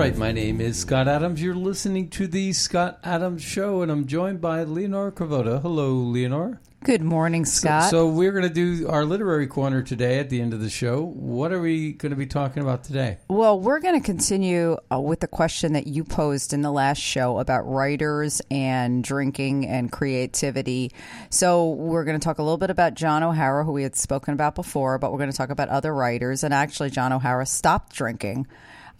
Right. My name is Scott Adams. You're listening to the Scott Adams Show, and I'm joined by Leonore Cravota. Hello, Leonore. Good morning, Scott. So we're going to do our literary corner today at the end of the show. What are we going to be talking about today? well, we're going to continue uh, with the question that you posed in the last show about writers and drinking and creativity. So we're going to talk a little bit about John O'Hara, who we had spoken about before, but we're going to talk about other writers. And actually, John O'Hara stopped drinking.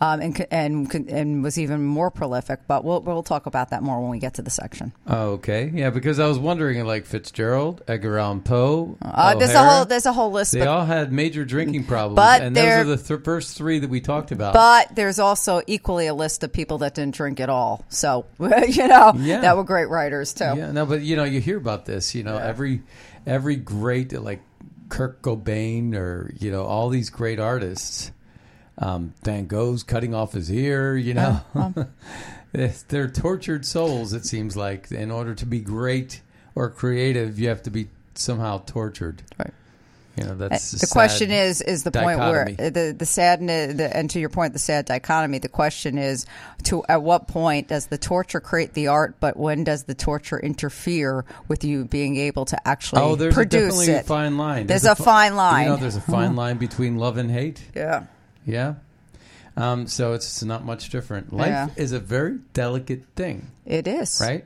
Um, and, and and was even more prolific, but we'll we'll talk about that more when we get to the section. Okay, yeah, because I was wondering, like Fitzgerald, Edgar Allan Poe, Uh, there's a whole there's a whole list, They but all had major drinking problems, But and those they're- the th- first three that we talked about. But there's also equally a list of people that didn't drink at all. So, you know, Yeah. that were great writers too. Yeah, no, but you know, you hear about this. You know, every every great like Kurt Cobain or you know all these great artists. Um, Van Gogh's cutting off his ear. You know, It's- they're tortured souls. It seems like in order to be great or creative, you have to be somehow tortured. Right. You know, that's the question is is the point where the the sadness the, and to your point the sad dichotomy the question is to at what point does the torture create the art but when does the torture interfere with you being able to actually Oh, there's a produce definitely it a fine line. There's a fi- fine line. You know, there's a fine line between love and hate. yeah Yeah. Um, so it's not much different. Life Yeah. is a very delicate thing, it is right?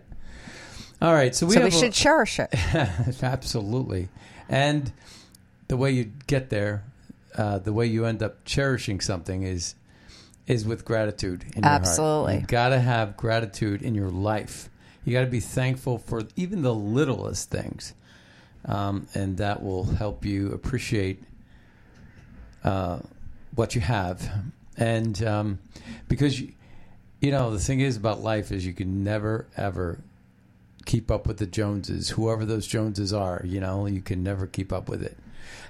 All right. So we so we have a- should cherish it absolutely, and the way you get there, uh, the way you end up cherishing something is is with gratitude. In your heart. Absolutely. you got to have gratitude in your life. You got to be thankful for even the littlest things, um, and that will help you appreciate uh, what you have. And um, because you, you know the thing is about life is you can never ever keep up with the Joneses, whoever those Joneses are. You know, you can never keep up with it.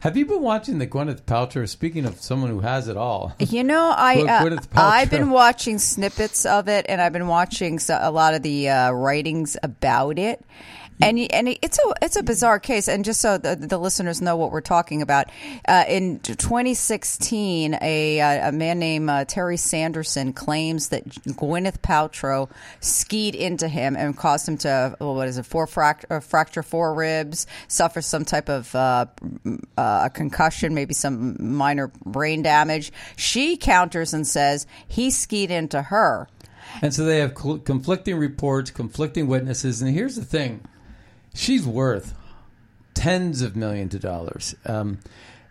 Have you been watching the Gwyneth Paltrow? Speaking of someone who has it all, You know, I uh, I've been watching snippets of it, and I've been watching a lot of the uh, writings about it. And and it's a it's a bizarre case, and just so the, the listeners know what we're talking about, uh, in 2016, a uh, a man named uh, Terry Sanderson claims that Gwyneth Paltrow skied into him and caused him to well, what is it, four fract- uh, fracture four ribs, suffer some type of uh, uh, a concussion, maybe some minor brain damage. She counters and says he skied into her. and so they have conflicting reports, conflicting witnesses. And here's the thing: she's worth tens of millions of dollars. Um,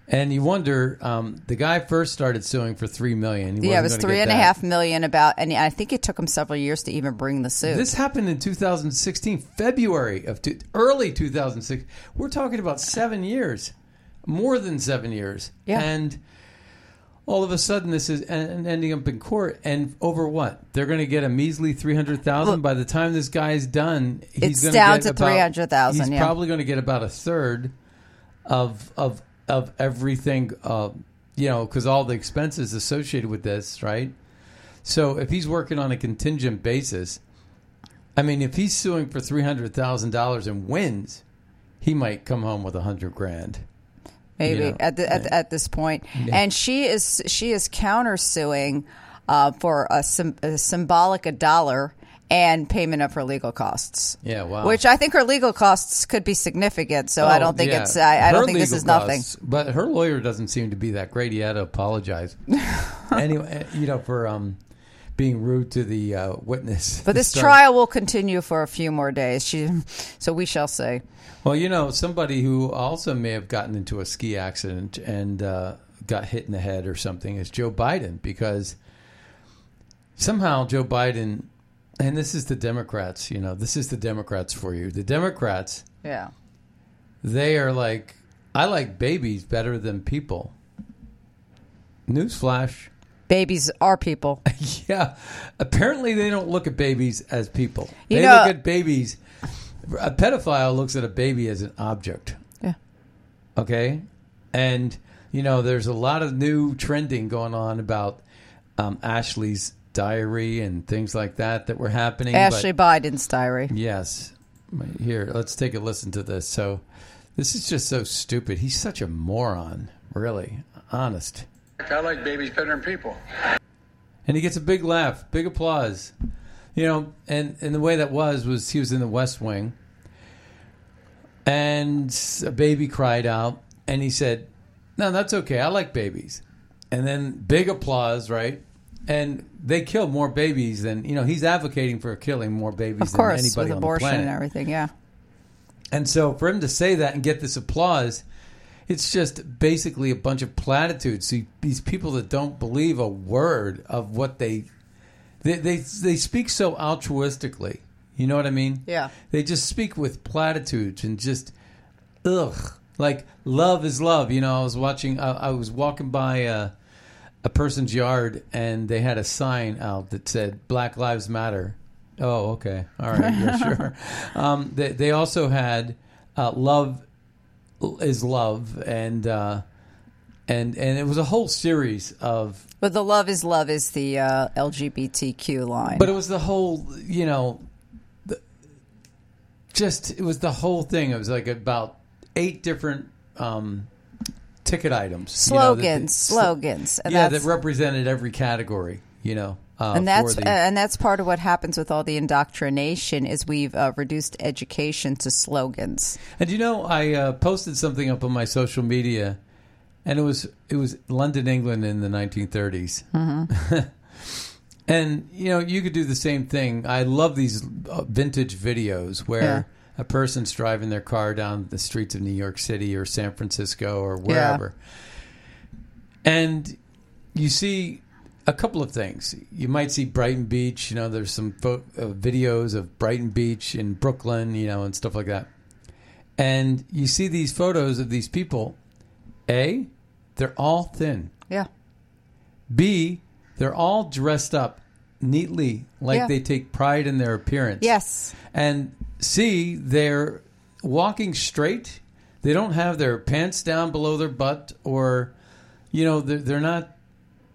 and you wonder, um, the guy first started suing for three million. He yeah, it wasn't three and a half million about, and I think it took him several years to even bring the suit. This happened in 2016, February of two, early 2006. We're talking about seven years, more than seven years. Yeah. And all of a sudden, this is en- ending up in court, and over what? They're going to get a measly three hundred thousand. By the time this guy's done, he's It's down to 300,000, He's yeah. probably going to get about a third of of of everything uh, you know, because all the expenses associated with this, right? So if he's working on a contingent basis, I mean, if he's suing for three hundred thousand dollars and wins, he might come home with a hundred grand. Maybe You know, at, the, at at this point. Yeah. And she is she is countersuing uh, for a, a symbolic a dollar and payment of her legal costs. Yeah, wow. Which I think her legal costs could be significant. So I Oh, don't think yeah. it's. I, I don't think this is nothing. But her lawyer doesn't seem to be that great. He had to apologize. anyway, you know, for um, being rude to the uh, witness. But this trial will continue for a few more days. She, so we shall see. Well, you know, somebody who also may have gotten into a ski accident and uh, got hit in the head or something is Joe Biden because somehow Joe Biden, and this is the Democrats, you know, this is the Democrats for you. The Democrats, Yeah. they are like, I like babies better than people. Newsflash. Babies are people. Yeah. Apparently, they don't look at babies as people. You they know- look at babies. A pedophile looks at a baby as an object. Yeah. Okay. And, you know, there's a lot of new trending going on about um, Ashley's diary and things like that that were happening. but- Ashley Biden's diary. Yes. Here, let's take a listen to this. So, this is just so stupid. He's such a moron, really. Honest. I like babies better than people. and he gets a big laugh, big applause. You know, and and the way that was was he was in the West Wing, and a baby cried out, and he said, "No, that's okay. I like babies." And then big applause, right? And they kill more babies than you know. He's advocating for killing more babies Of than anybody with on the abortion planet. and everything. Yeah. And so for him to say that and get this applause, it's just basically a bunch of platitudes. See, these people that don't believe a word of what they they they, they speak so altruistically. You know what I mean? Yeah. They just speak with platitudes and just ugh, like love is love. You know, I was watching. I, I was walking by a, a person's yard and they had a sign out that said "Black Lives Matter." Oh, okay, all right, yeah, sure. Um, they, they also had uh, "Love is Love" and uh, and and it was a whole series of But the love is love is the uh, LGBTQ line. But it was the whole, you know, the, just it was the whole thing. It was like about eight different um, ticket items, you know, that- slogans, slogans. And yeah, that represented every category. You know, uh, and that's for uh, and that's part of what happens with all the indoctrination is we've uh, reduced education to slogans. And you know, I uh, posted something up on my social media, and it was it was London, England in the 1930s. Mm-hmm. and you know, you could do the same thing. I love these uh, vintage videos where Yeah. a person's driving their car down the streets of New York City or San Francisco or wherever, and you see a couple of things. You might see Brighton Beach. You know, there's some fo- uh, videos of Brighton Beach in Brooklyn. You know, and stuff like that. And you see these photos of these people. A, they're all thin. Yeah, B, they're all dressed up neatly, like Yeah. they take pride in their appearance. yes, And C, they're walking straight. They don't have their pants down below their butt, or you know, they're, they're not.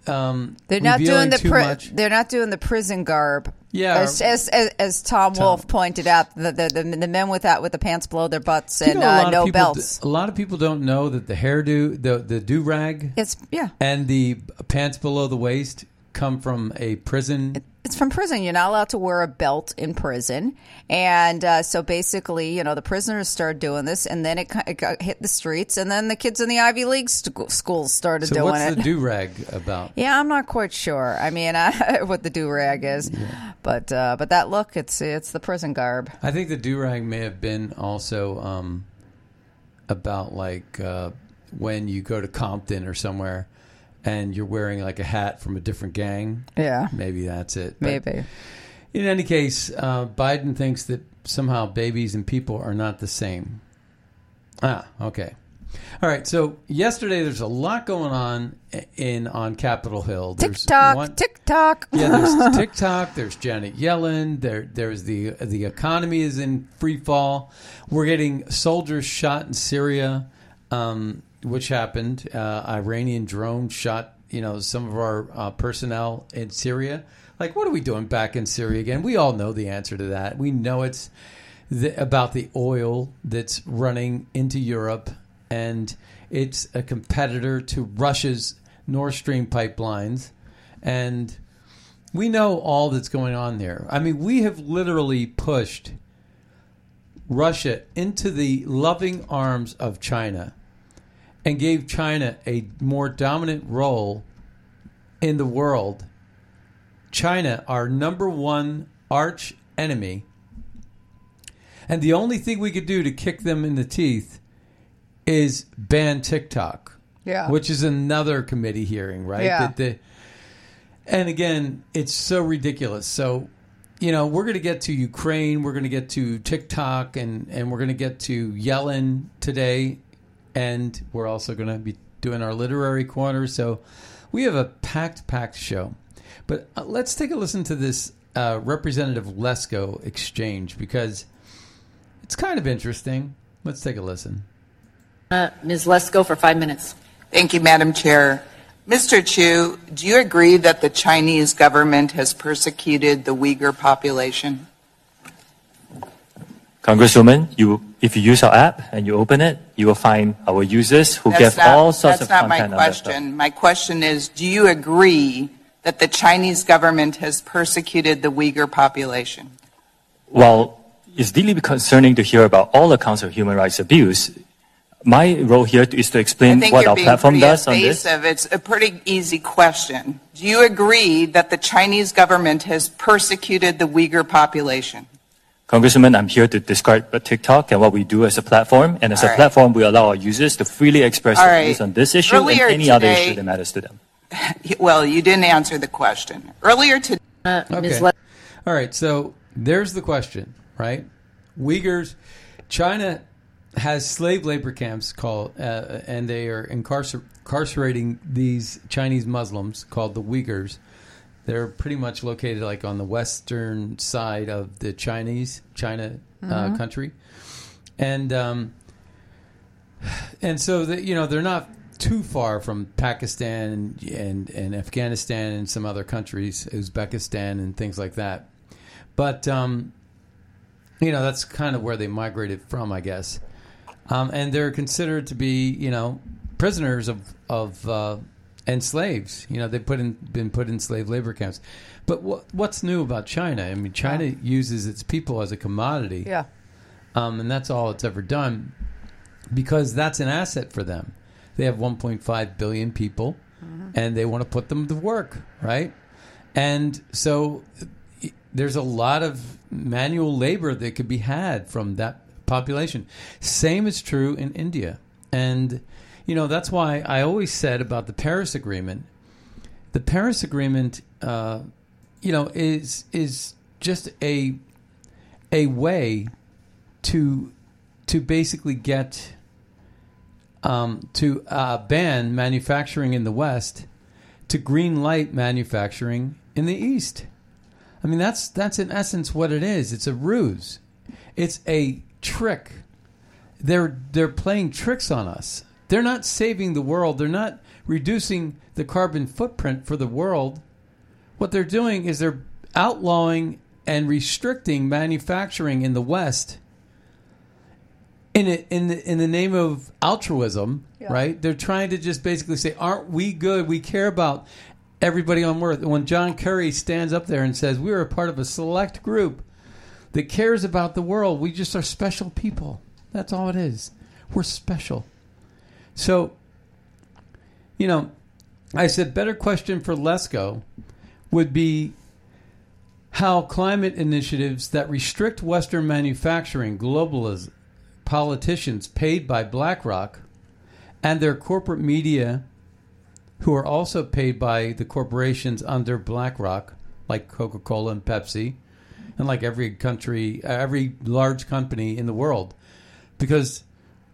Um, they're not doing the pri- they're not doing the prison garb. Yeah. as as, as, as Tom, Tom. Wolfe pointed out, the, the the the men without with the pants below their butts You and uh, no belts. d- a lot of people don't know that the hairdo, the the do rag, It's yeah, and the pants below the waist come from a prison. it's from prison. You're not allowed to wear a belt in prison, and uh, so basically, you know, the prisoners started doing this, and then it, it got, hit the streets, and then the kids in the Ivy League st- schools started So doing what's it. What's the do rag about? yeah, I'm not quite sure. I mean, I, what the do rag is, but uh, but that look, it's it's the prison garb. I think the do rag may have been also um, about like uh, when you go to Compton or somewhere and you're wearing like a hat from a different gang. Yeah, Maybe that's it. But maybe. In any case, uh, Biden thinks that somehow babies and people are not the same. Ah, okay. All right. So yesterday, there's a lot going on in on Capitol Hill. There's TikTok, one- TikTok. yeah, there's TikTok. There's Janet Yellen. There, there's the the economy is in free fall. We're getting soldiers shot in Syria. Um, which happened. Uh, Iranian drone shot, you know, some of our uh, personnel in Syria. Like, what are we doing back in Syria again? We all know the answer to that. We know it's the, about the oil that's running into Europe, and it's a competitor to Russia's Nord Stream pipelines, and we know all that's going on there. I mean, we have literally pushed Russia into the loving arms of China and gave China a more dominant role in the world. China, our number one arch enemy, and the only thing we could do to kick them in the teeth is ban TikTok. Yeah. Which is another committee hearing, right? Yeah. That the, and again, it's so ridiculous. So, you know, we're going to get to Ukraine, we're going to get to TikTok, and and we're going to get to Yellen today, and we're also going to be doing our literary corner. So, we have a packed, packed show. But uh, let's take a listen to this uh, Representative Lesko exchange because it's kind of interesting. Let's take a listen. Uh, Ms. Lesko for five minutes. Thank you, Madam Chair. Mr. Chew, do you agree that the Chinese government has persecuted the Uyghur population? Congresswoman, you, if you use our app and you open it, you will find our users who That's give not, all sorts of my content on their stuff. question. My question is, do you agree that the Chinese government has persecuted the Uyghur population? Well, it's deeply concerning to hear about all accounts of human rights abuse, my role here is to explain what our platform does on this. It's a pretty easy question. Do you agree that the Chinese government has persecuted the Uyghur population? Congresswoman, I'm here to describe TikTok and what we do as a platform. And as All a right. platform, we allow our users to freely express All their right. views on this issue Earlier and any other issue that matters to them. Well, you didn't answer the question. Earlier today, Uh, Okay. Ms. Le- All right. So there's the question, right? Uyghurs, China has slave labor camps called, uh, and they are incarcer- incarcerating these Chinese Muslims called the Uyghurs. They're pretty much located like on the western side of the Chinese China uh, country, and um, and so the, you know they're not too far from Pakistan and, and and Afghanistan and some other countries, Uzbekistan and things like that. But um, you know that's kind of where they migrated from, I guess. Um, and they're considered to be you know prisoners of of uh, and slaves. You know they've put in been put in slave labor camps. But what what's new about China? I mean, China uses its people as a commodity Yeah. um, and that's all it's ever done because that's an asset for them. They have 1.5 billion people, and they want to put them to work, right? And so there's a lot of manual labor that could be had from that population. Same is true in India, and you know that's why I always said about the Paris Agreement. The Paris Agreement, uh, you know, is is just a a way to to basically get um, to uh, ban manufacturing in the West to green light manufacturing in the East. I mean, that's that's in essence what it is. It's a ruse. It's a trick. They're they're playing tricks on us. They're not saving the world. They're not reducing the carbon footprint for the world. What they're doing is they're outlawing and restricting manufacturing in the West in it in the in the name of altruism, right? They're trying to just basically say, "Aren't we good? We care about everybody on Earth." And when John Kerry stands up there and says, "We're a part of a select group that cares about the world. We just are special people." That's all it is. We're special. So, you know, I said better question for Lesko would be how climate initiatives that restrict Western manufacturing, globalism, politicians paid by BlackRock, and their corporate media, who are also paid by the corporations under BlackRock, like Coca Cola and Pepsi, and like every country, every large company in the world, because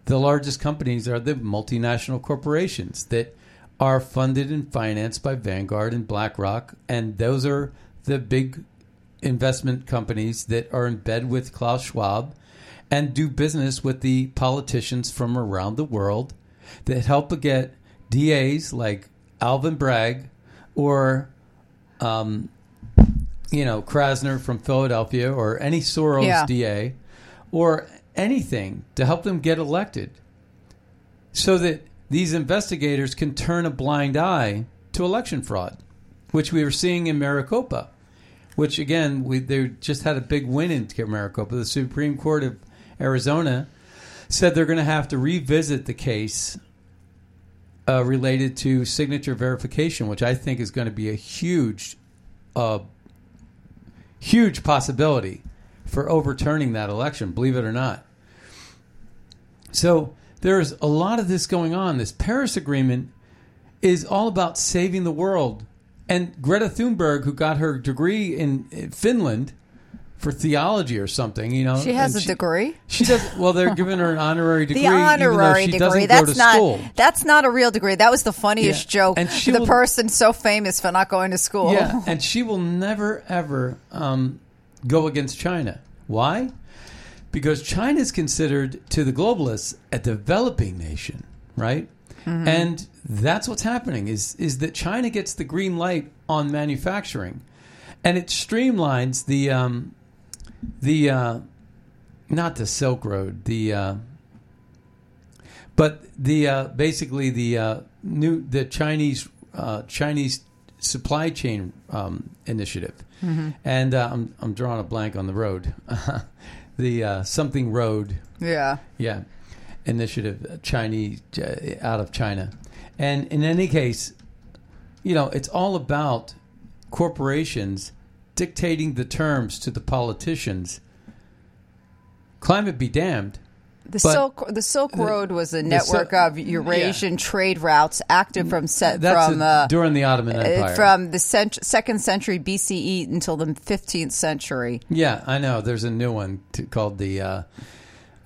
the largest companies are the multinational corporations that are funded and financed by Vanguard and BlackRock, and those are the big investment companies that are in bed with Klaus Schwab and do business with the politicians from around the world that help get DAs like Alvin Bragg or, um, you know, Krasner from Philadelphia or any Soros Yeah. DA or anything to help them get elected so that these investigators can turn a blind eye to election fraud, which we were seeing in Maricopa, which again, we they just had a big win in Maricopa. The Supreme Court of Arizona said they're going to have to revisit the case uh, related to signature verification, which I think is going to be a huge, uh, huge possibility for overturning that election. Believe it or not. So there's a lot of this going on. This Paris Agreement is all about saving the world. And Greta Thunberg, who got her degree in in Finland for theology or something, you know, She has a degree. She does. Well, they're giving her an honorary degree. The honorary she degree. That's not. school. That's not a real degree. That was the funniest Yeah. joke. And she the will- person so famous for not going to school. Yeah, and she will never ever um, go against China. Why? Because China is considered to the globalists a developing nation, right? Mhm. And that's what's happening is is that China gets the green light on manufacturing, and it streamlines the um, the uh, not the Silk Road, the uh, but the uh, basically the uh, new the Chinese uh, Chinese supply chain um, initiative, Mhm. and uh, I'm I'm drawing a blank on the road, the uh, something road, Yeah. yeah, initiative uh, Chinese uh, out of China, and in any case, you know it's all about corporations dictating the terms to the politicians. Climate be damned. The but- Silk the Silk the- Road was a network Sil- of Eurasian trade routes active from set That's from a- uh, during the Ottoman uh, Empire. from the cent- second century BCE until the 15th century. Yeah, I know. There's a new one to, called the uh,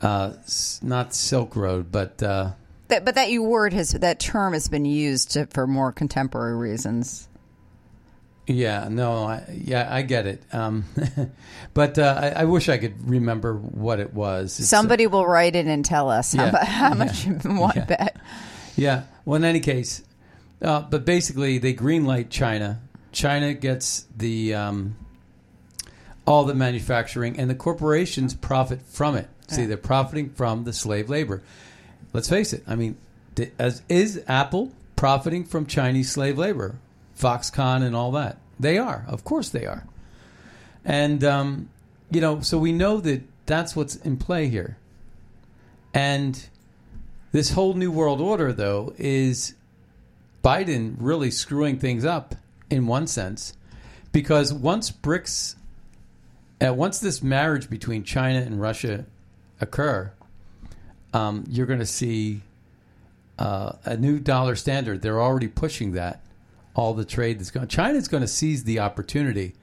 uh, not Silk Road, but uh, That, but that you word has that term has been used to, for more contemporary reasons. Yeah, no, I, yeah, I get it. Um, but uh, I, I wish I could remember what it was. It's, uh, Somebody will write it and tell us how, Yeah. mu- how Yeah. much you want Yeah. bet. Yeah. Well, in any case, uh, but basically they greenlight China. China gets the um, all the manufacturing, and the corporations profit from it. See, they're profiting from the slave labor. Let's face it. I mean, as is Apple profiting from Chinese slave labor, Foxconn, and all that? They are, of course, they are. And um, you know, so we know that that's what's in play here. And this whole new world order, though, is Biden really screwing things up in one sense, because once BRICS, uh, once this marriage between China and Russia occur, um, you're going to see uh, a new dollar standard. They're already pushing that. All the trade that's going. China's going to seize the opportunity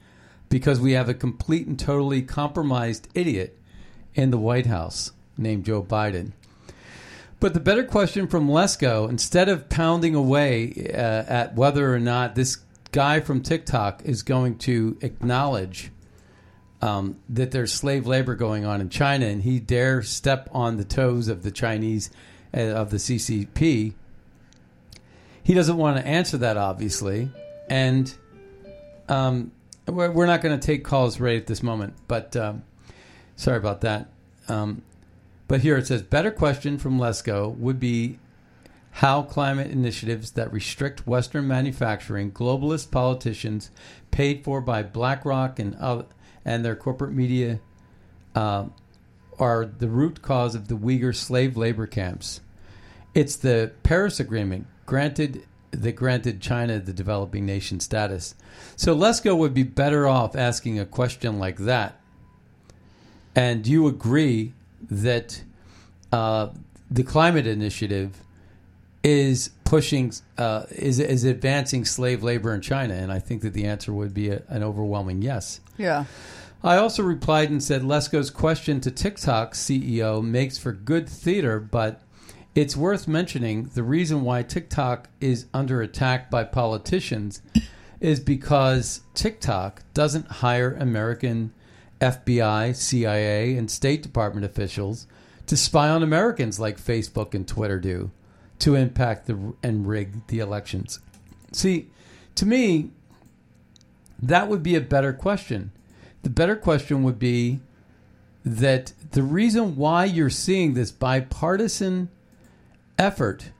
because we have a complete and totally compromised idiot in the White House named Joe Biden. But the better question from Lesko, instead of pounding away uh, at whether or not this guy from TikTok is going to acknowledge um, that there's slave labor going on in China and he dare step on the toes of the Chinese, uh, of the CCP, he doesn't want to answer that, obviously. And um, we're, we're not going to take calls right at this moment, but um, sorry about that. Um, but here it says better question from Lesko would be how climate initiatives that restrict Western manufacturing, globalist politicians paid for by BlackRock and other, and their corporate media uh, are the root cause of the Uyghur slave labor camps. It's the Paris Agreement granted that granted China the developing nation status. So Lesko would be better off asking a question like that. And do you agree that uh, the climate initiative is pushing uh, is is advancing slave labor in China? And I think that the answer would be a, an overwhelming yes. Yeah. I also replied and said Lesko's question to TikTok CEO makes for good theater, but it's worth mentioning the reason why TikTok is under attack by politicians is because TikTok doesn't hire American FBI, CIA, and State Department officials to spy on Americans like Facebook and Twitter do. to impact the and rig the elections. See, to me, that would be a better question. The better question would be that the reason why you're seeing this bipartisan effort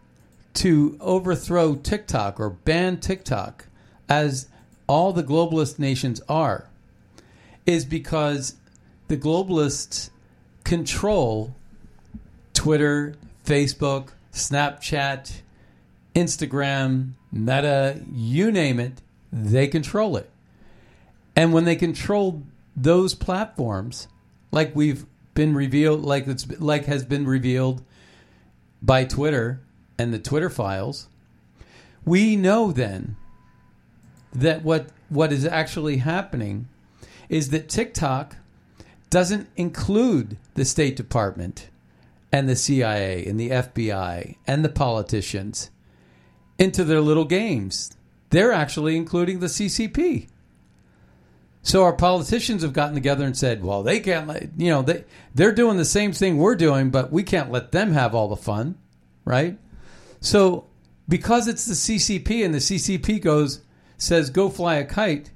to overthrow TikTok or ban TikTok, as all the globalist nations are, is because the globalists control Twitter, Facebook, Snapchat, Instagram, Meta, you name it, they control it. And when they control those platforms, like we've been revealed, like it's like has been revealed by Twitter and the Twitter files, we know then that what what is actually happening is that TikTok doesn't include the State Department and the CIA and the FBI and the politicians into their little games. They're actually including the CCP. So our politicians have gotten together and said, "Well, they can't let you know they they're doing the same thing we're doing, but we can't let them have all the fun, right?" So because it's the CCP and the CCP goes says go fly a kite.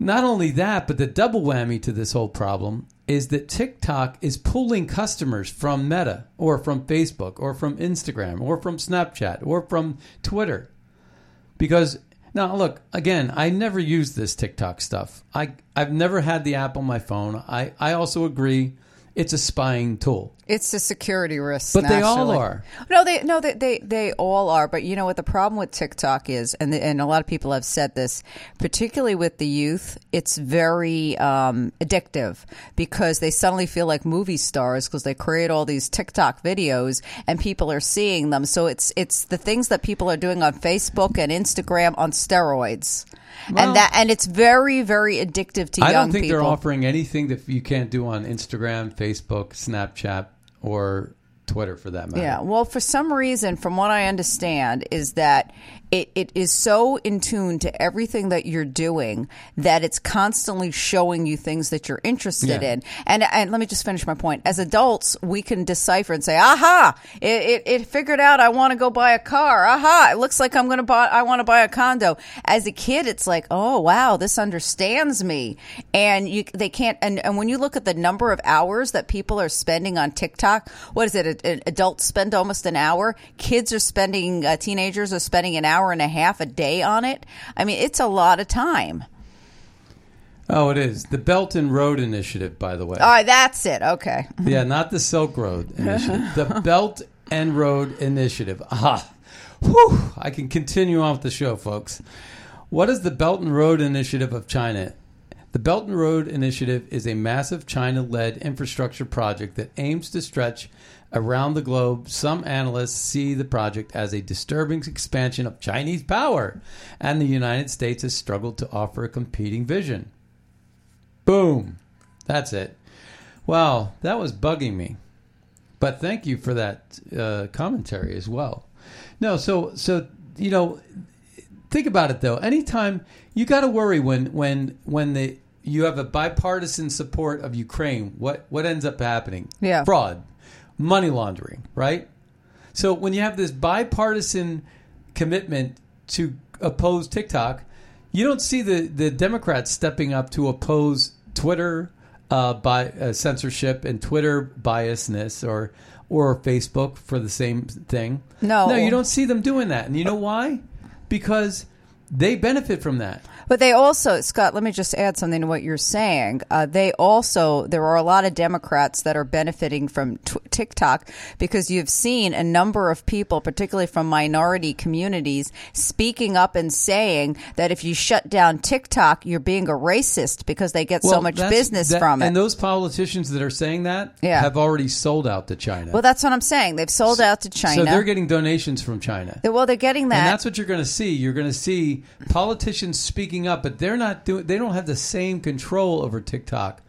Not only that, but the double whammy to this whole problem is that TikTok is pulling customers from Meta or from Facebook or from Instagram or from Snapchat or from Twitter. Because now look, again, I never use this TikTok stuff. I I've never had the app on my phone. I, I also agree it's a spying tool. It's a security risk, But they all are. No, they no they, they they all are. But you know what the problem with TikTok is, and the, and a lot of people have said this, particularly with the youth, it's very um, addictive because they suddenly feel like movie stars because they create all these TikTok videos and people are seeing them. So it's it's the things that people are doing on Facebook and Instagram on steroids. Well- and that and it's very very addictive to I young don't think people. they're offering anything that you can't do on Instagram, Facebook, Snapchat, or Twitter for that matter. Yeah, well, for some reason, from what I understand, is that it, it is so in tune to everything that you're doing that it's constantly showing you things that you're interested Yeah. in. And and let me just finish my point. As adults, we can decipher and say, "Aha! It it, it figured out I want to go buy a car. Aha! It looks like I'm going to buy. I want to buy a condo." As a kid, it's like, "Oh wow, this understands me." And you they can't. And and when you look at the number of hours that people are spending on TikTok, what is it? A- Adults spend almost an hour. Kids are spending. Uh, teenagers are spending an hour and a half a day on it. I mean, it's a lot of time. Oh, it is the Belt and Road Initiative, by the way. All right, that's it. Okay. yeah, not the Silk Road Initiative. the Belt and Road Initiative. Aha. Whew. I can continue on with the show, folks. What is the Belt and Road Initiative of China? The Belt and Road Initiative is a massive China led infrastructure project that aims to stretch around the globe. Some analysts see the project as a disturbing expansion of Chinese power, and the United States has struggled to offer a competing vision. Boom. That's it. Wow, that was bugging me. But thank you for that uh, commentary as well. No, so so you know, think about it though. Anytime you got to worry when when when the you have a bipartisan support of Ukraine, what what ends up happening? Yeah. fraud, money laundering, right? So when you have this bipartisan commitment to oppose TikTok, you don't see the the Democrats stepping up to oppose Twitter uh, by uh, censorship and Twitter biasness or or Facebook for the same thing. No. no, you don't see them doing that, and you know why? Because they benefit from that. But they also, Scott, let me just add something to what you're saying. Uh, they also, there are a lot of Democrats that are benefiting from t- TikTok because you've seen a number of people, particularly from minority communities, speaking up and saying that if you shut down TikTok, you're being a racist because they get so much business that- from it. And those politicians that are saying that Yeah. have already sold out to China. well, that's what I'm saying. They've sold out to China. So they're getting donations from China. well, they're getting that. And that's what you're going to see. You're going to see politicians speaking up, but they're not doing. They don't have the same control over TikTok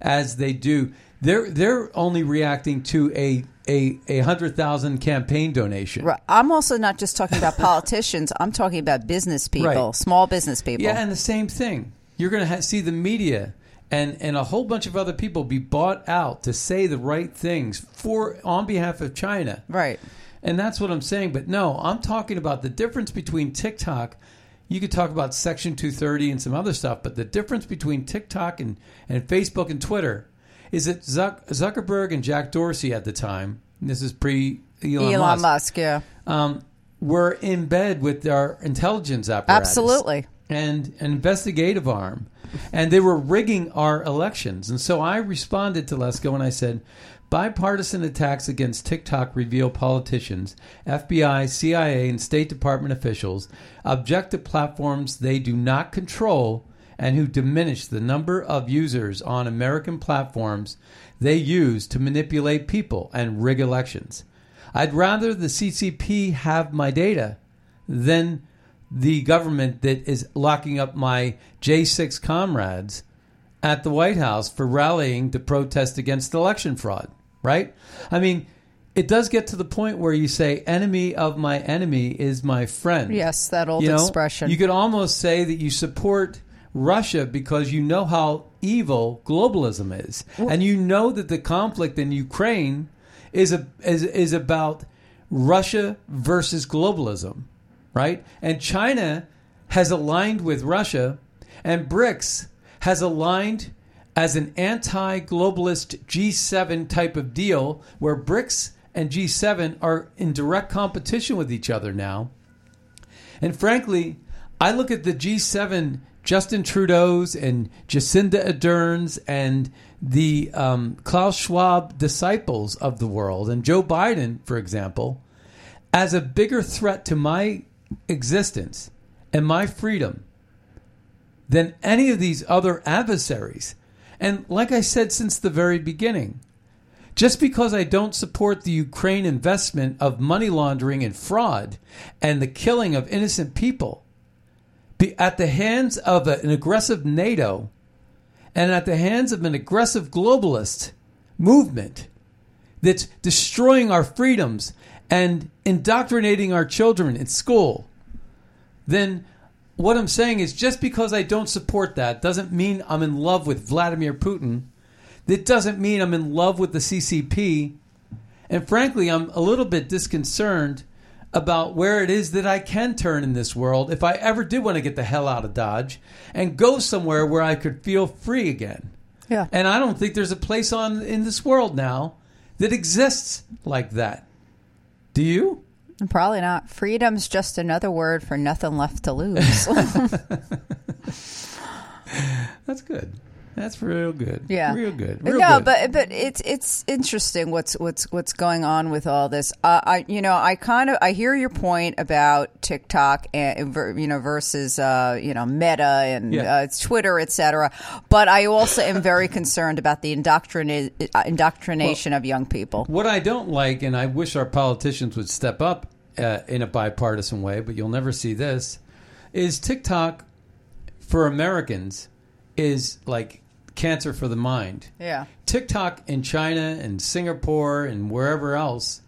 as they do. They're they're only reacting to a a a hundred thousand campaign donation. Right. I'm also not just talking about politicians. I'm talking about business people, Right. small business people. Yeah, and the same thing. You're going to ha- see the media and and a whole bunch of other people be bought out to say the right things for on behalf of China. Right. And that's what I'm saying. But no, I'm talking about the difference between TikTok. You could talk about Section 230 and some other stuff, but the difference between TikTok and, and Facebook and Twitter is that Zuck, Zuckerberg and Jack Dorsey at the time, this is pre Elon, Elon Musk, Musk, yeah. um, were in bed with our intelligence apparatus. Absolutely. And an investigative arm. And they were rigging our elections. And so I responded to Lesko and I said, bipartisan attacks against TikTok reveal politicians, FBI, CIA, and State Department officials object to platforms they do not control and who diminish the number of users on American platforms they use to manipulate people and rig elections. I'd rather the CCP have my data than the government that is locking up my J6 comrades at the White House for rallying to protest against election fraud, right? I mean, it does get to the point where you say, enemy of my enemy is my friend. Yes, that old You know, expression. You could almost say that you support Russia because you know how evil globalism is, and you know that the conflict in Ukraine is a is is about Russia versus globalism, right? And China has aligned with Russia, and BRICS has aligned as an anti-globalist G7 type of deal, where BRICS and G7 are in direct competition with each other now. And frankly, I look at the G7, Justin Trudeau's and Jacinda Ardern's and the um, Klaus Schwab disciples of the world, and Joe Biden, for example, as a bigger threat to my existence and my freedom than any of these other adversaries. And like I said since the very beginning, just because I don't support the Ukraine investment of money laundering and fraud and the killing of innocent people at the hands of an aggressive NATO and at the hands of an aggressive globalist movement that's destroying our freedoms and indoctrinating our children in school, then what I'm saying is just because I don't support that doesn't mean I'm in love with Vladimir Putin. That doesn't mean I'm in love with the CCP. And frankly, I'm a little bit disconcerted about where it is that I can turn in this world if I ever did want to get the hell out of Dodge and go somewhere where I could feel free again. Yeah. And I don't think there's a place on in this world now that exists like that. Do you? Probably not. Freedom's just another word for nothing left to lose. That's good. That's real good. Yeah, real good. Real no, good. but but it's it's interesting what's what's what's going on with all this. Uh, I you know I kind of I hear your point about TikTok and you know versus uh, you know Meta and Yeah. uh, Twitter, etc. But I also am very concerned about the indoctrina- uh, indoctrination of young people. What I don't like, and I wish our politicians would step up uh, in a bipartisan way, but you'll never see this, is TikTok for Americans is like cancer for the mind. Yeah. TikTok in China and Singapore and wherever else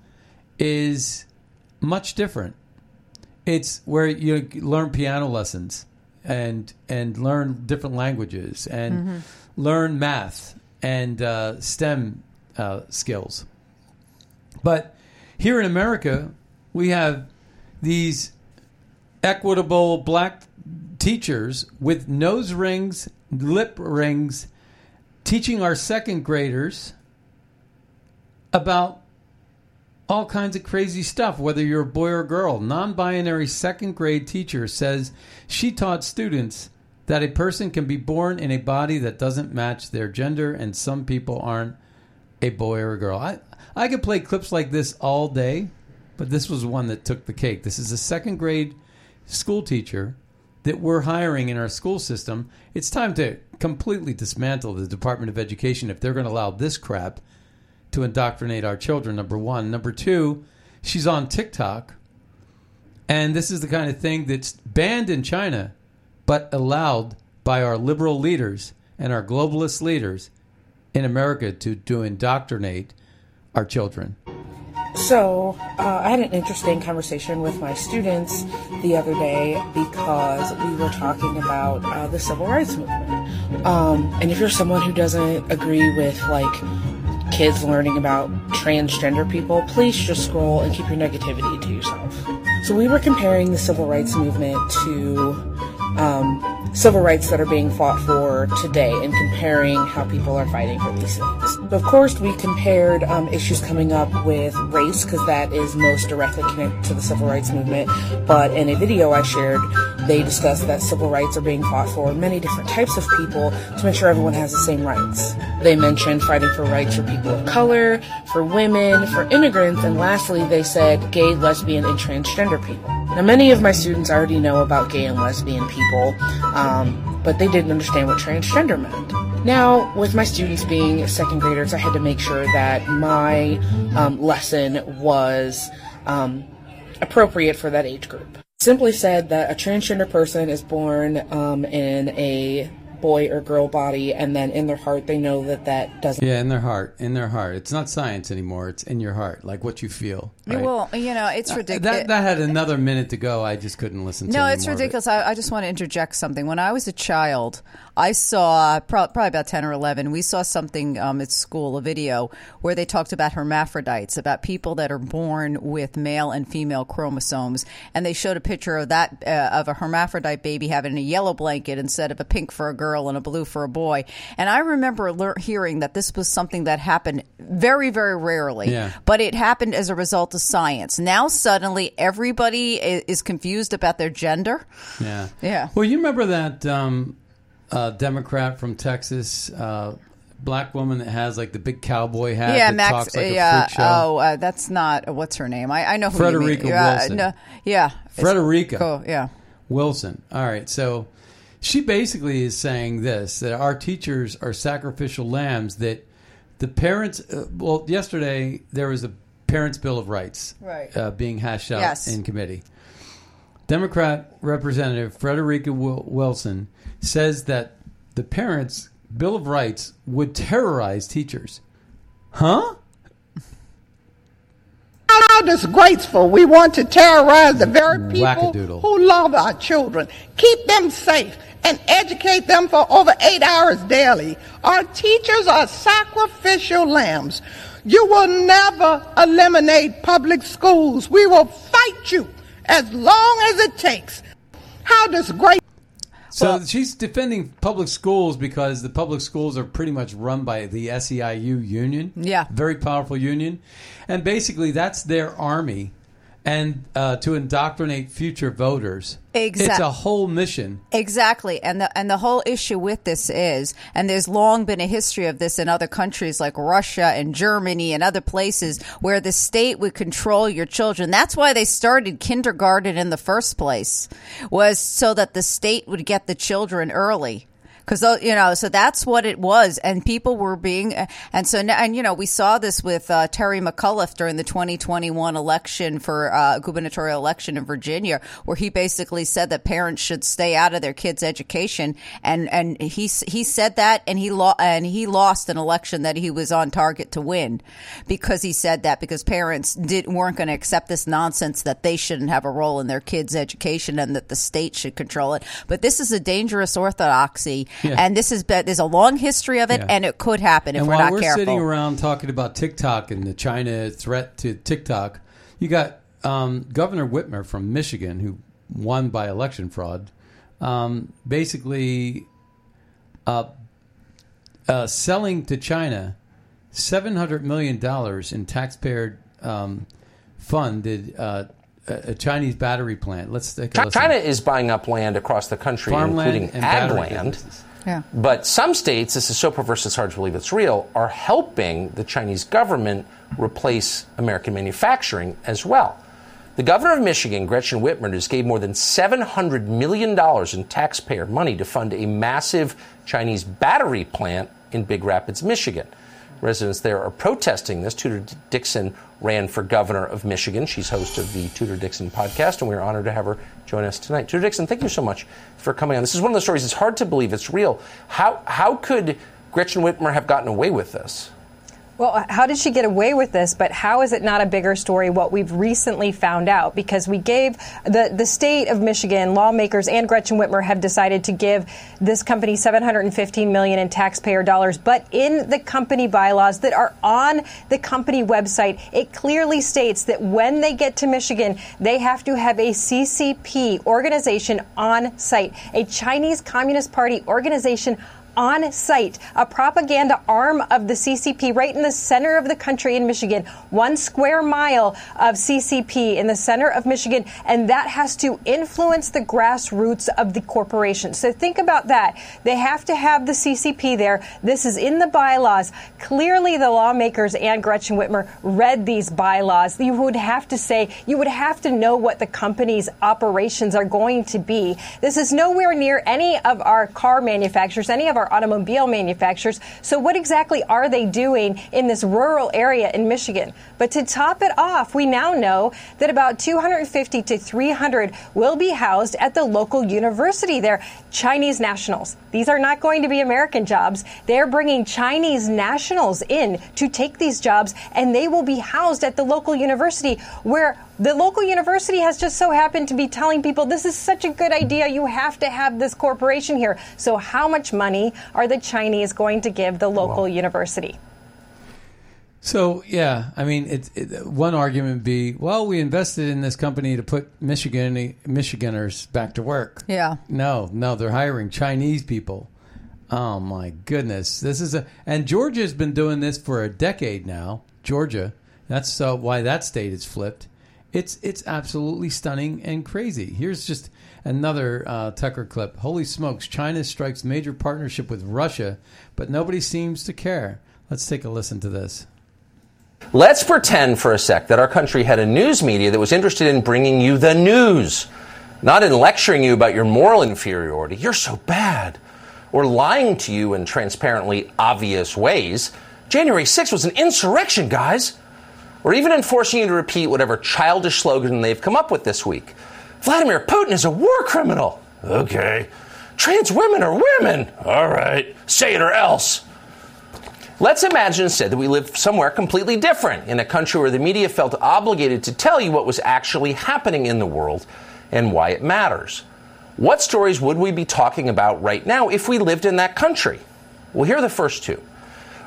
is much different. It's where you learn piano lessons and and learn different languages and learn math and uh, STEM uh, skills. But here in America, we have these equitable black teachers with nose rings, lip rings, teaching our second graders about all kinds of crazy stuff, whether you're a boy or girl. Non binary second grade teacher says she taught students that a person can be born in a body that doesn't match their gender, and some people aren't a boy or a girl. I, I could play clips like this all day, but this was one that took the cake. This is a second grade school teacher that we're hiring in our school system. It's time to completely dismantle the Department of Education if they're going to allow this crap to indoctrinate our children, number one. Number two, she's on TikTok. And this is the kind of thing that's banned in China, but allowed by our liberal leaders and our globalist leaders in America to, to indoctrinate our children. So, uh, I had an interesting conversation with my students the other day because we were talking about uh, the civil rights movement. Um, and if you're someone who doesn't agree with like kids learning about transgender people, please just scroll and keep your negativity to yourself. So we were comparing the civil rights movement to um, civil rights that are being fought for today and comparing how people are fighting for these things. Of course, we compared um, issues coming up with race because that is most directly connected to the civil rights movement. But in a video I shared, they discussed that civil rights are being fought for many different types of people to make sure everyone has the same rights. They mentioned fighting for rights for people of color, for women, for immigrants, and lastly, they said gay, lesbian, and transgender people. Now, many of my students already know about gay and lesbian people, um, but they didn't understand what transgender meant. Now, with my students being second graders, I had to make sure that my um, lesson was um, appropriate for that age group. Simply said that a transgender person is born um, in a boy or girl body, and then in their heart they know that that doesn't. Yeah, in their heart, in their heart. It's not science anymore. It's in your heart, like what you feel. Right? Well, you know, it's Uh, ridiculous. That that had another minute to go. I just couldn't listen to. No, it's of it. ridiculous. I, I just want to interject something. When I was a child, I saw pro- probably about ten or eleven. We saw something um, at school, a video where they talked about hermaphrodites, about people that are born with male and female chromosomes, and they showed a picture of that uh, of a hermaphrodite baby having a yellow blanket instead of a pink for a girl and a blue for a boy. And I remember lear- hearing that this was something that happened very, very rarely, Yeah. but it happened as a result of science. Now suddenly everybody is confused about their gender. Yeah. Yeah. Well, you remember that um, uh, Democrat from Texas, uh, black woman that has like the big cowboy hat yeah, that Max. talks like yeah. a freak show. Oh, uh, that's not uh, what's her name. I, I know who Frederica you mean. Yeah, Wilson. no, yeah. Frederica. Cool, yeah. Wilson. All right. So she basically is saying this that our teachers are sacrificial lambs, that the parents, uh, well, yesterday there was a Parents' Bill of Rights Right. uh, being hashed out Yes. in committee. Democrat Representative Frederica Wilson says that the Parents' Bill of Rights would terrorize teachers. Huh? How disgraceful. We want to terrorize the very people who love our children, keep them safe, and educate them for over eight hours daily. Our teachers are sacrificial lambs. You will never eliminate public schools. We will fight you as long as it takes. How disgraceful. So she's defending public schools because the public schools are pretty much run by the SEIU union. Yeah. Very powerful union. And basically, that's their army. And uh, to indoctrinate future voters. Exact- It's a whole mission. Exactly, and the and the whole issue with this is, and there's long been a history of this in other countries like Russia and Germany and other places where the state would control your children. That's why they started kindergarten in the first place, was so that the state would get the children early. Because you know, so that's what it was, and people were being, and so and you know, we saw this with uh, Terry McAuliffe during the 2021 election for uh, gubernatorial election in Virginia, where he basically said that parents should stay out of their kids' education, and and he he said that, and he lo- and he lost an election that he was on target to win, because he said that because parents did weren't going to accept this nonsense that they shouldn't have a role in their kids' education and that the state should control it. But this is a dangerous orthodoxy, Yeah. and this is there's a long history of it, Yeah. and it could happen if and we're while not we're careful. sitting around talking about TikTok and the China threat to TikTok, you got um, Governor Whitmer from Michigan, who won by election fraud, um, basically uh, uh, selling to China seven hundred million dollars in taxpayer um, funded uh, a a Chinese battery plant. Let's take a Chi- listen. China is buying up land across the country, Farmland including ag land. Yeah. But some states, this is so perverse it's hard to believe it's real, are helping the Chinese government replace American manufacturing as well. The governor of Michigan, Gretchen Whitmer, just gave more than $700 million in taxpayer money to fund a massive Chinese battery plant in Big Rapids, Michigan. Residents there are protesting this. Tudor Dixon ran for governor of Michigan. She's host of the Tudor Dixon podcast, and we're honored to have her join us tonight. Tudor Dixon, thank you so much for coming on. This is one of those stories. It's hard to believe it's real. How how could Gretchen Whitmer have gotten away with this? Well, how did she get away with this? But how is it not a bigger story what we've recently found out? Because we gave the, the state of Michigan, lawmakers and Gretchen Whitmer have decided to give this company 715 million in taxpayer dollars. But in the company bylaws that are on the company website, it clearly states that when they get to Michigan, they have to have a CCP organization on site, a Chinese Communist Party organization on site, a propaganda arm of the CCP right in the center of the country in Michigan, one square mile of CCP in the center of Michigan, and that has to influence the grassroots of the corporation. So think about that. They have to have the CCP there. This is in the bylaws. Clearly, the lawmakers and Gretchen Whitmer read these bylaws. You would have to say, you would have to know what the company's operations are going to be. This is nowhere near any of our car manufacturers, any of our our automobile manufacturers. So, what exactly are they doing in this rural area in Michigan? But to top it off, we now know that about 250 to 300 will be housed at the local university there. Chinese nationals. These are not going to be American jobs. They're bringing Chinese nationals in to take these jobs, and they will be housed at the local university where the local university has just so happened to be telling people this is such a good idea. You have to have this corporation here. So, how much money are the Chinese going to give the local university? So yeah, I mean, it, it, one argument would be, well, we invested in this company to put Michigan Michiganders back to work. Yeah. No, no, they're hiring Chinese people. Oh my goodness, this is a and Georgia's been doing this for a decade now. Georgia, that's uh, why that state is flipped. It's it's absolutely stunning and crazy. Here's just another uh, Tucker clip. Holy smokes! China strikes major partnership with Russia, but nobody seems to care. Let's take a listen to this. Let's pretend for a sec that our country had a news media that was interested in bringing you the news, not in lecturing you about your moral inferiority. You're so bad. Or lying to you in transparently obvious ways. January 6th was an insurrection, guys or even enforcing you to repeat whatever childish slogan they've come up with this week. Vladimir Putin is a war criminal. Okay. Trans women are women. All right. Say it or else. Let's imagine instead that we live somewhere completely different, in a country where the media felt obligated to tell you what was actually happening in the world and why it matters. What stories would we be talking about right now if we lived in that country? Well, here are the first two.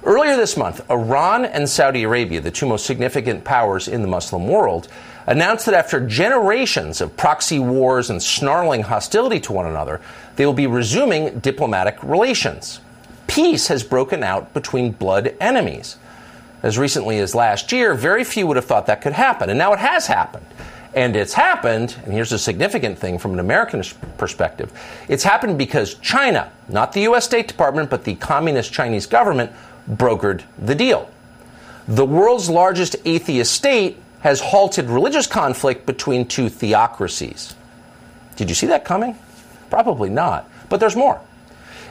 Earlier this month, Iran and Saudi Arabia, the two most significant powers in the Muslim world, announced that after generations of proxy wars and snarling hostility to one another, they will be resuming diplomatic relations. Peace has broken out between blood enemies. As recently as last year, very few would have thought that could happen, and now it has happened. And it's happened, and here's a significant thing from an American perspective it's happened because China, not the U.S. State Department, but the Communist Chinese government, brokered the deal. The world's largest atheist state has halted religious conflict between two theocracies. Did you see that coming? Probably not. But there's more.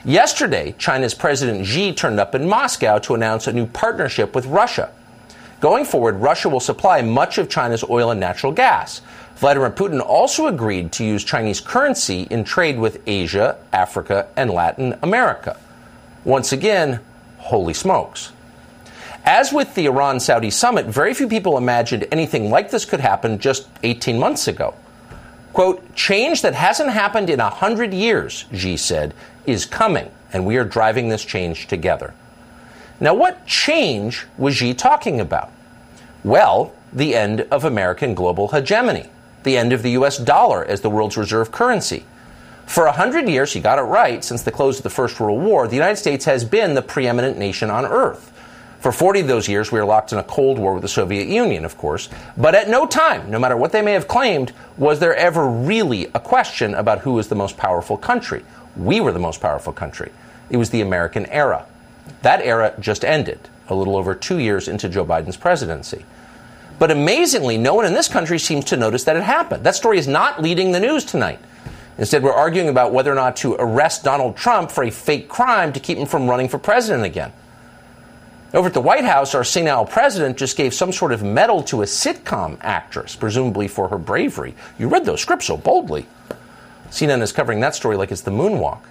Yesterday, China's President Xi turned up in Moscow to announce a new partnership with Russia. Going forward, Russia will supply much of China's oil and natural gas. Vladimir Putin also agreed to use Chinese currency in trade with Asia, Africa, and Latin America. Once again, holy smokes. As with the Iran Saudi summit, very few people imagined anything like this could happen just 18 months ago. Quote, change that hasn't happened in a hundred years, Xi said, is coming, and we are driving this change together. Now, what change was Xi talking about? Well, the end of American global hegemony, the end of the US dollar as the world's reserve currency, for a hundred years, he got it right, since the close of the First World War, the United States has been the preeminent nation on earth. For 40 of those years, we were locked in a Cold War with the Soviet Union, of course. But at no time, no matter what they may have claimed, was there ever really a question about who was the most powerful country. We were the most powerful country. It was the American era. That era just ended, a little over two years into Joe Biden's presidency. But amazingly, no one in this country seems to notice that it happened. That story is not leading the news tonight. Instead, we're arguing about whether or not to arrest Donald Trump for a fake crime to keep him from running for president again. Over at the White House, our senile president just gave some sort of medal to a sitcom actress, presumably for her bravery. You read those scripts so boldly. CNN is covering that story like it's the moonwalk.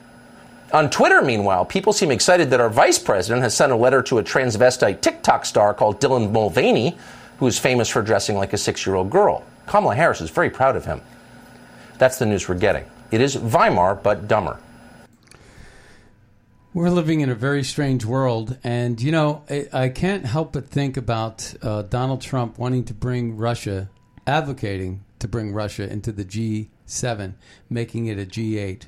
On Twitter, meanwhile, people seem excited that our vice president has sent a letter to a transvestite TikTok star called Dylan Mulvaney, who is famous for dressing like a six year old girl. Kamala Harris is very proud of him. That's the news we're getting. It is Weimar, but dumber. We're living in a very strange world, and you know, I, I can't help but think about uh, Donald Trump wanting to bring Russia, advocating to bring Russia into the G7, making it a G8,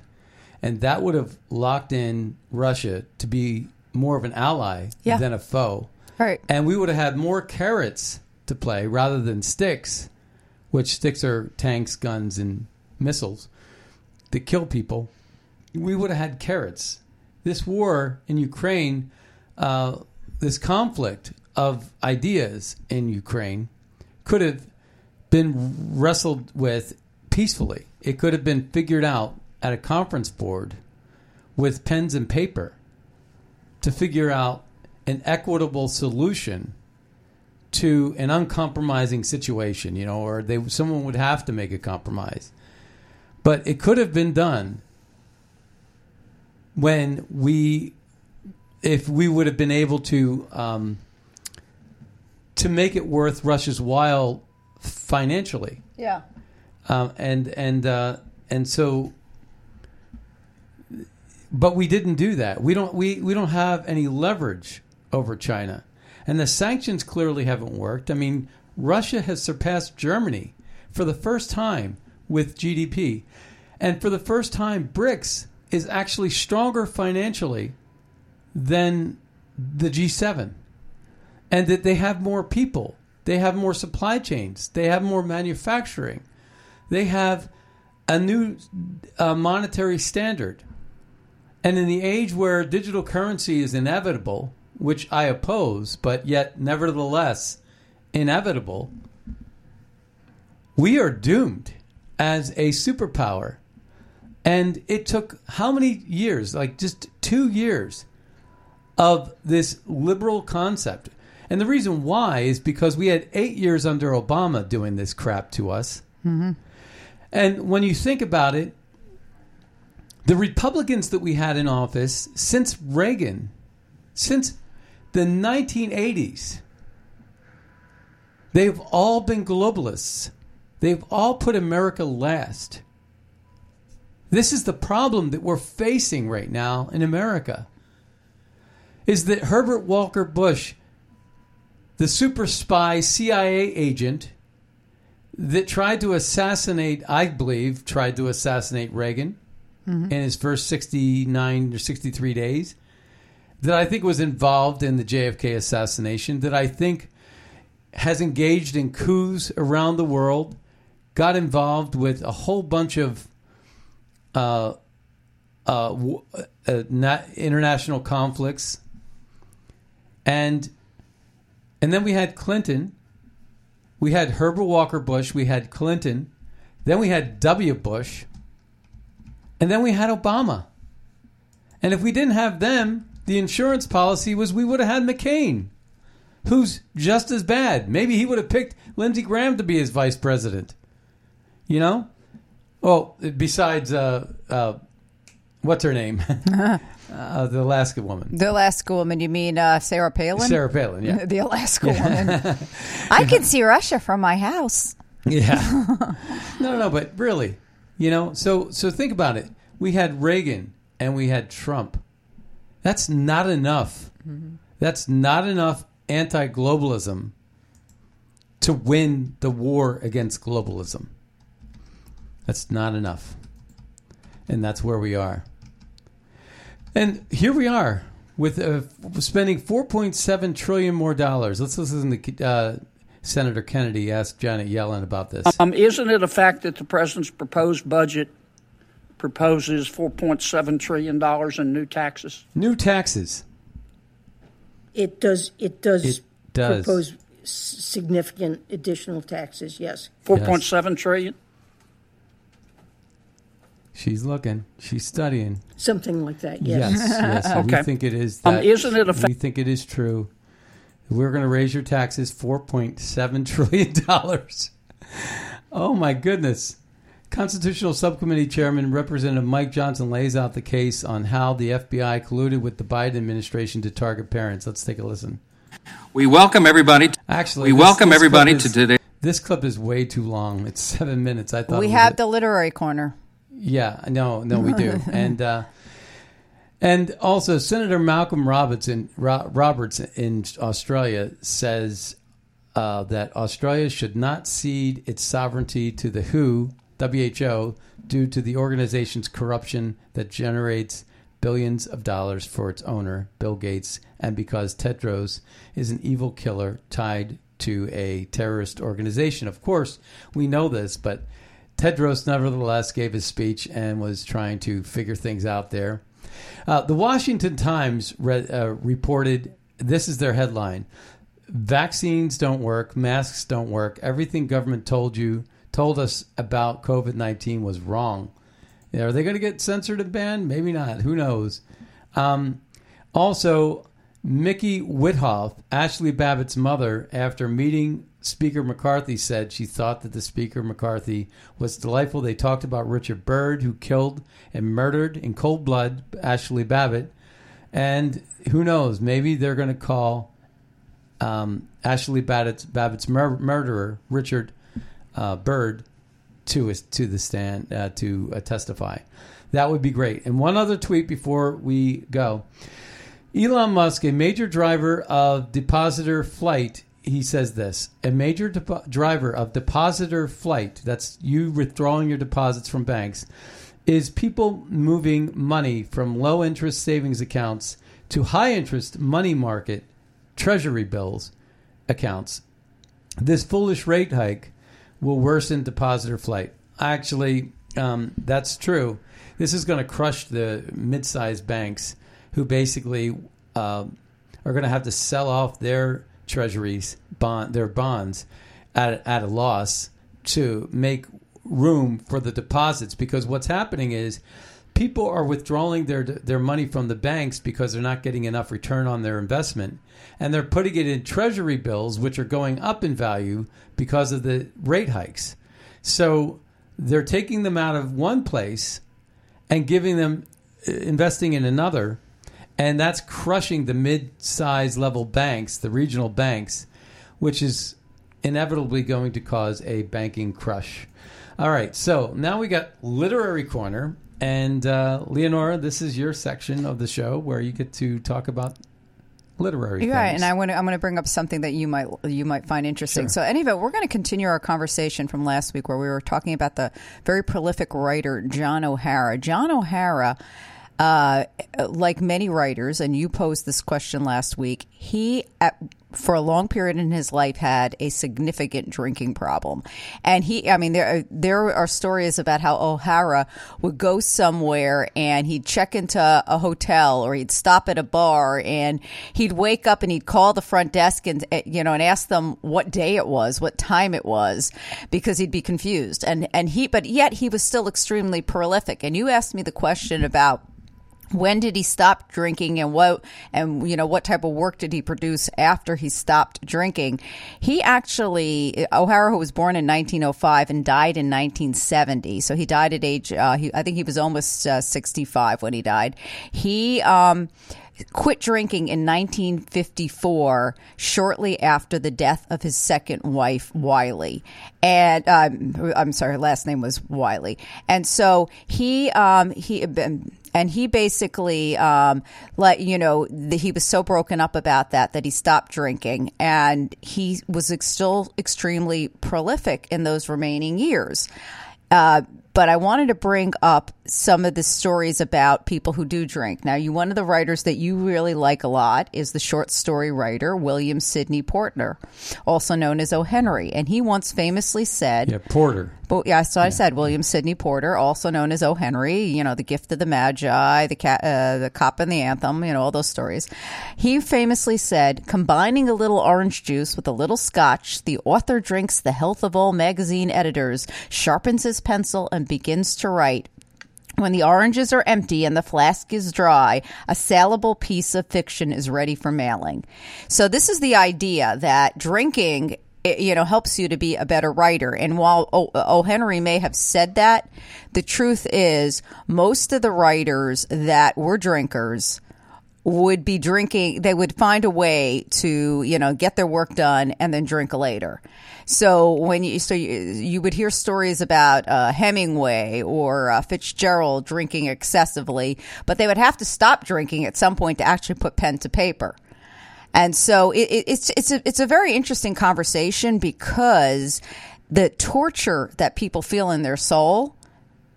and that would have locked in Russia to be more of an ally Yeah. than a foe, Right. and we would have had more carrots to play rather than sticks, which sticks are tanks, guns, and missiles that kill people. We would have had carrots. This war in Ukraine, uh, this conflict of ideas in Ukraine, could have been wrestled with peacefully. It could have been figured out at a conference board with pens and paper to figure out an equitable solution to an uncompromising situation, you know, or they someone would have to make a compromise. But it could have been done when we, if we would have been able to, um, to make it worth Russia's while financially. Yeah. Um, and and uh, and so, but we didn't do that. We don't we, we don't have any leverage over China, and the sanctions clearly haven't worked. I mean, Russia has surpassed Germany for the first time with GDP, and for the first time, BRICS is actually stronger financially than the G7 and that they have more people, they have more supply chains, they have more manufacturing, they have a new uh, monetary standard. And in the age where digital currency is inevitable, which I oppose, but yet nevertheless inevitable, we are doomed as a superpower. And it took how many years? Like just two years of this liberal concept. And the reason why is because we had eight years under Obama doing this crap to us. Mm-hmm. And when you think about it, the Republicans that we had in office since Reagan, since the 1980s, they've all been globalists. They've all put America last. This is the problem that we're facing right now in America. Is that Herbert Walker Bush, the super spy CIA agent that tried to assassinate, I believe, tried to assassinate Reagan Mhm. in his first 69 or 63 days, that I think was involved in the JFK assassination, that I think has engaged in coups around the world, got involved with a whole bunch of uh, uh, w- uh, na- international conflicts, and and then we had Clinton, we had Herbert Walker Bush, we had Clinton, then we had W. Bush, and then we had Obama. And if we didn't have them, the insurance policy was we would have had McCain, who's just as bad. Maybe he would have picked Lindsey Graham to be his vice president. You know? Well, besides, uh, uh, what's her name? uh, the Alaska woman. The Alaska woman, you mean uh, Sarah Palin? Sarah Palin, yeah. the Alaska woman. I can see Russia from my house. Yeah. no, no, but really, you know, so so think about it. We had Reagan and we had Trump. That's not enough. That's not enough anti-globalism to win the war against globalism. That's not enough. And that's where we are. And here we are with uh, spending 4.7 trillion more dollars. Let's listen to uh, Senator Kennedy ask Janet Yellen about this. Um, isn't it a fact that the president's proposed budget proposes $4.7 trillion in new taxes? New taxes. It does. It does. It does. propose significant additional taxes. Yes. $4.7 trillion? She's looking. She's studying. Something like that. Yes. Yes, yes. Okay. We think it is. Um, That, isn't it a fa- we think it is true. We're going to raise your taxes four point seven trillion dollars. oh my goodness! Constitutional Subcommittee Chairman Representative Mike Johnson lays out the case on how the FBI colluded with the Biden administration to target parents. Let's take a listen. We welcome everybody. Actually, we this- welcome this everybody clip to is- today. This clip is way too long. It's seven minutes. I thought we have the literary corner. Yeah, no, no, we do, and uh, and also Senator Malcolm Robertson Ro- Roberts in Australia says uh, that Australia should not cede its sovereignty to the WHO, WHO, due to the organization's corruption that generates billions of dollars for its owner, Bill Gates, and because Tedros is an evil killer tied to a terrorist organization. Of course, we know this, but Tedros nevertheless gave his speech and was trying to figure things out there. Uh, the Washington Times re- uh, reported this is their headline Vaccines don't work, masks don't work, everything government told you, told us about COVID 19 was wrong. Are they going to get censored and banned? Maybe not. Who knows? Um, also, Micki Witthoeft, Ashli Babbitt's mother, after meeting Speaker McCarthy, said she thought that the Speaker McCarthy was delightful. They talked about Richard Byrd, who killed and murdered in cold blood Ashli Babbitt. And who knows? Maybe they're going to call um, Ashli Babbitt's, Babbitt's mur- murderer, Richard uh, Byrd, to to the stand uh, to uh, testify. That would be great. And one other tweet before we go. Elon Musk, a major driver of depositor flight, he says this a major depo- driver of depositor flight, that's you withdrawing your deposits from banks, is people moving money from low interest savings accounts to high interest money market treasury bills accounts. This foolish rate hike will worsen depositor flight. Actually, um, that's true. This is going to crush the mid sized banks who basically uh, are going to have to sell off their treasuries, bond, their bonds at, at a loss to make room for the deposits. Because what's happening is people are withdrawing their their money from the banks because they're not getting enough return on their investment, and they're putting it in treasury bills, which are going up in value because of the rate hikes. So they're taking them out of one place and giving them uh, investing in another, and that's crushing the mid-size level banks, the regional banks, which is inevitably going to cause a banking crush. All right, so now we got literary corner, and uh, Leonora, this is your section of the show where you get to talk about literary. You're things. and I want to. I'm going to bring up something that you might you might find interesting. Sure. So, anyway, we're going to continue our conversation from last week where we were talking about the very prolific writer John O'Hara. John O'Hara. Uh, like many writers, and you posed this question last week, he, at, for a long period in his life, had a significant drinking problem. And he, I mean, there are, there are stories about how O'Hara would go somewhere and he'd check into a hotel or he'd stop at a bar and he'd wake up and he'd call the front desk and, eh, you know, and ask them what day it was, what time it was, because he'd be confused. And, and he, but yet he was still extremely prolific. And you asked me the question about, when did he stop drinking and what and you know what type of work did he produce after he stopped drinking? He actually o'hara who was born in 1905 and died in 1970 so he died at age uh, he, i think he was almost uh, 65 when he died. He um quit drinking in 1954 shortly after the death of his second wife Wylie. And um, i'm sorry her last name was Wylie. And so he um, he and he basically um, let you know he was so broken up about that that he stopped drinking. And he was ex- still extremely prolific in those remaining years. Uh, but I wanted to bring up some of the stories about people who do drink. Now, you one of the writers that you really like a lot is the short story writer William Sydney Porter, also known as O. Henry, and he once famously said, yeah, Porter. But yeah, so I said William Sydney Porter, also known as O. Henry. You know, the Gift of the Magi, the cat, uh, the Cop and the Anthem. You know, all those stories. He famously said, combining a little orange juice with a little scotch, the author drinks the health of all magazine editors, sharpens his pencil, and begins to write. When the oranges are empty and the flask is dry, a salable piece of fiction is ready for mailing. So this is the idea that drinking it, you know helps you to be a better writer. And while O. o. Henry may have said that, the truth is most of the writers that were drinkers would be drinking they would find a way to you know get their work done and then drink later. So when you so you, you would hear stories about uh, hemingway or uh, fitzgerald drinking excessively but they would have to stop drinking at some point to actually put pen to paper. And so it, it, it's it's a, it's a very interesting conversation because the torture that people feel in their soul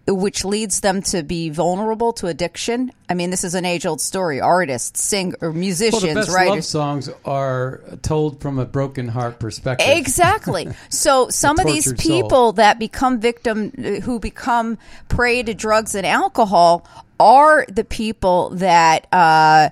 which leads them to be vulnerable to addiction. I mean, this is an age-old story. Artists, sing, or musicians, well, the best writers. love songs are told from a broken heart perspective. Exactly. So some of these people soul. that become victim, who become prey to drugs and alcohol, are the people that. Uh,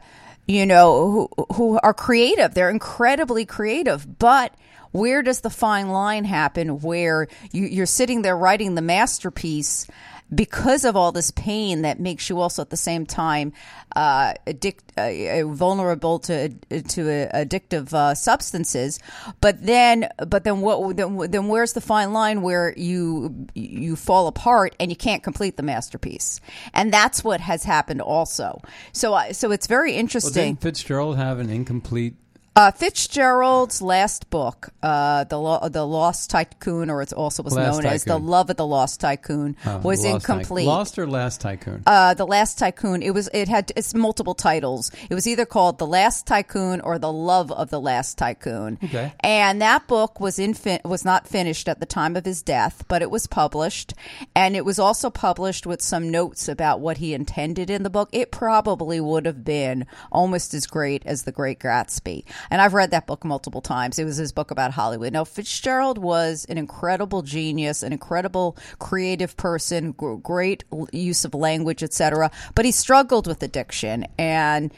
you know, who who are creative. They're incredibly creative, but where does the fine line happen where you, you're sitting there writing the masterpiece because of all this pain that makes you also at the same time uh, addict, uh, vulnerable to to uh, addictive uh, substances. But then, but then what? Then, then where's the fine line where you you fall apart and you can't complete the masterpiece? And that's what has happened also. So, uh, so it's very Well, interesting. didn't Fitzgerald have an incomplete? Uh, Fitzgerald's last book, uh, the Lo- the Lost Tycoon, or it's also was Last known as the Love of the Lost Tycoon, Oh, was Lost Tycoon. incomplete. Lost or Last Tycoon? Uh, the Last Tycoon. It was. It had. It's multiple titles. It was either called The Last Tycoon or The Love of the Last Tycoon. Okay. And that book was in fin- was not finished at the time of his death, but it was published, and it was also published with some notes about what he intended in the book. It probably would have been almost as great as The Great Gatsby, and I've read that book multiple times. It was his book about Hollywood. Now Fitzgerald was an incredible genius, an incredible creative person, great use of language, etc. But he struggled with addiction and.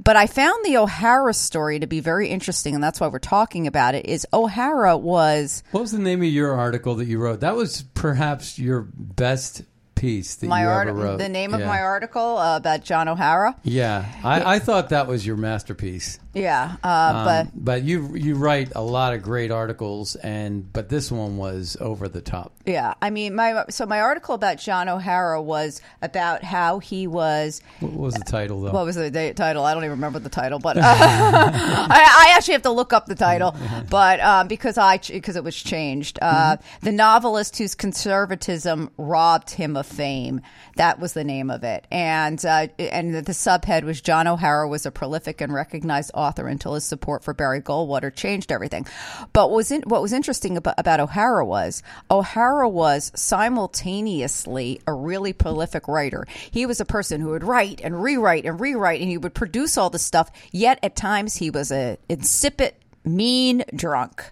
But I found the O'Hara story to be very interesting, and that's why we're talking about it. Is O'Hara was What was the name of your article that you wrote? That was perhaps your best piece that my you art, ever wrote. the name of my article uh, about John O'Hara. Yeah, I, I thought that was your masterpiece. Yeah, uh, Um, but but you you write a lot of great articles, and but this one was over the top. Yeah, I mean, my so my article about John O'Hara was about how he was. What was the title though? What was the title? I don't even remember the title, but uh, I, I actually have to look up the title, but um, because I because it was changed. Uh, The novelist whose conservatism robbed him of fame. That was the name of it, and uh, and the subhead was John O'Hara was a prolific and recognized author until his support for Barry Goldwater changed everything. But was in, what was interesting about, about O'Hara was O'Hara was simultaneously a really prolific writer. He was a person who would write and rewrite and rewrite, and he would produce all this stuff. Yet at times he was a insipid mean drunk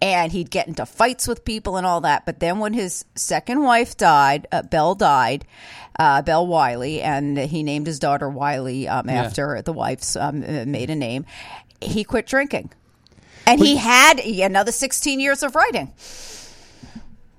and he'd get into fights with people and all that but then when his second wife died uh, belle died uh, belle Wylie and he named his daughter Wylie um, Yeah. after the wife's um, uh, maiden name he quit drinking and he had another 16 years of writing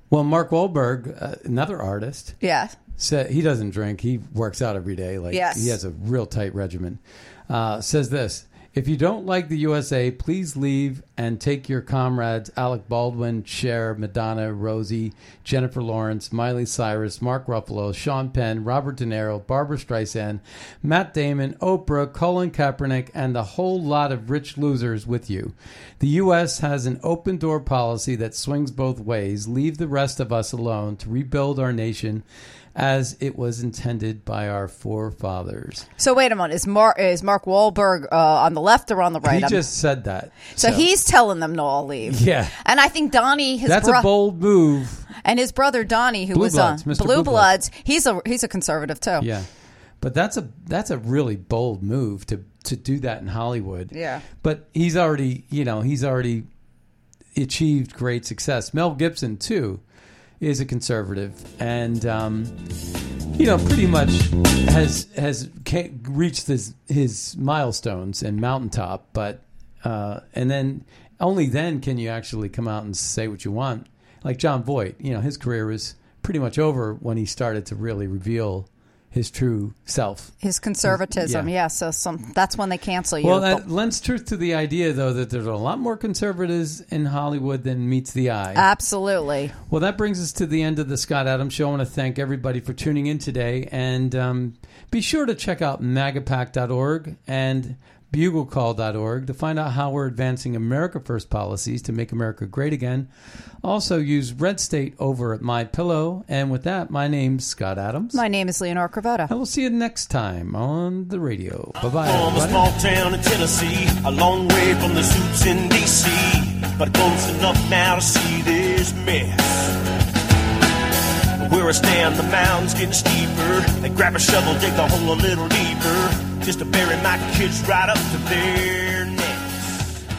Well, Mark Wahlberg, uh, another artist, yeah said he doesn't drink. He works out every day. Like Yes. he has a real tight regimen. Uh, says this: If you don't like the USA, please leave and take your comrades Alec Baldwin, Cher, Madonna, Rosie, Jennifer Lawrence, Miley Cyrus, Mark Ruffalo, Sean Penn, Robert De Niro, Barbra Streisand, Matt Damon, Oprah, Colin Kaepernick, and the whole lot of rich losers with you. The U.S. has an open door policy that swings both ways. Leave the rest of us alone to rebuild our nation as it was intended by our forefathers. so wait a minute is mark is mark Wahlberg uh, on the left or on the right he I'm- just said that. so, he's telling them to all leave Yeah. and i think donnie his That's bro- a bold move. and his brother donnie who Blue was Bloods, on Mr. blue Blue bloods he's a he's a conservative too Yeah. But that's a that's a really bold move to to do that in Hollywood. Yeah. But he's already, you know, he's already achieved great success. Mel Gibson too is a conservative and um, you know, pretty much has has reached his his milestones and mountaintop, but uh, and then only then can you actually come out and say what you want. Like Jon Voight, you know, his career was pretty much over when he started to really reveal his true self. His conservatism, Yeah. yeah. so some that's when they cancel you. Well, But- that lends truth to the idea, though, that there's a lot more conservatives in Hollywood than meets the eye. absolutely. Well, that brings us to the end of the Scott Adams Show. I want to thank everybody for tuning in today. And um, be sure to check out magapack.org and buglecall.org to find out how we're advancing America First policies to make America great again. Also, use Red State over at My Pillow. And with that, my name's Scott Adams. My name is Leonora Cravotta. And we'll see you next time on the radio. Bye bye. From a small town in Tennessee, a long way from the suits in D.C., but close enough now to see this mess. Where I stand, the mound's getting steeper. They grab a shovel, dig the hole a little deeper, just to bury my kids right up to there.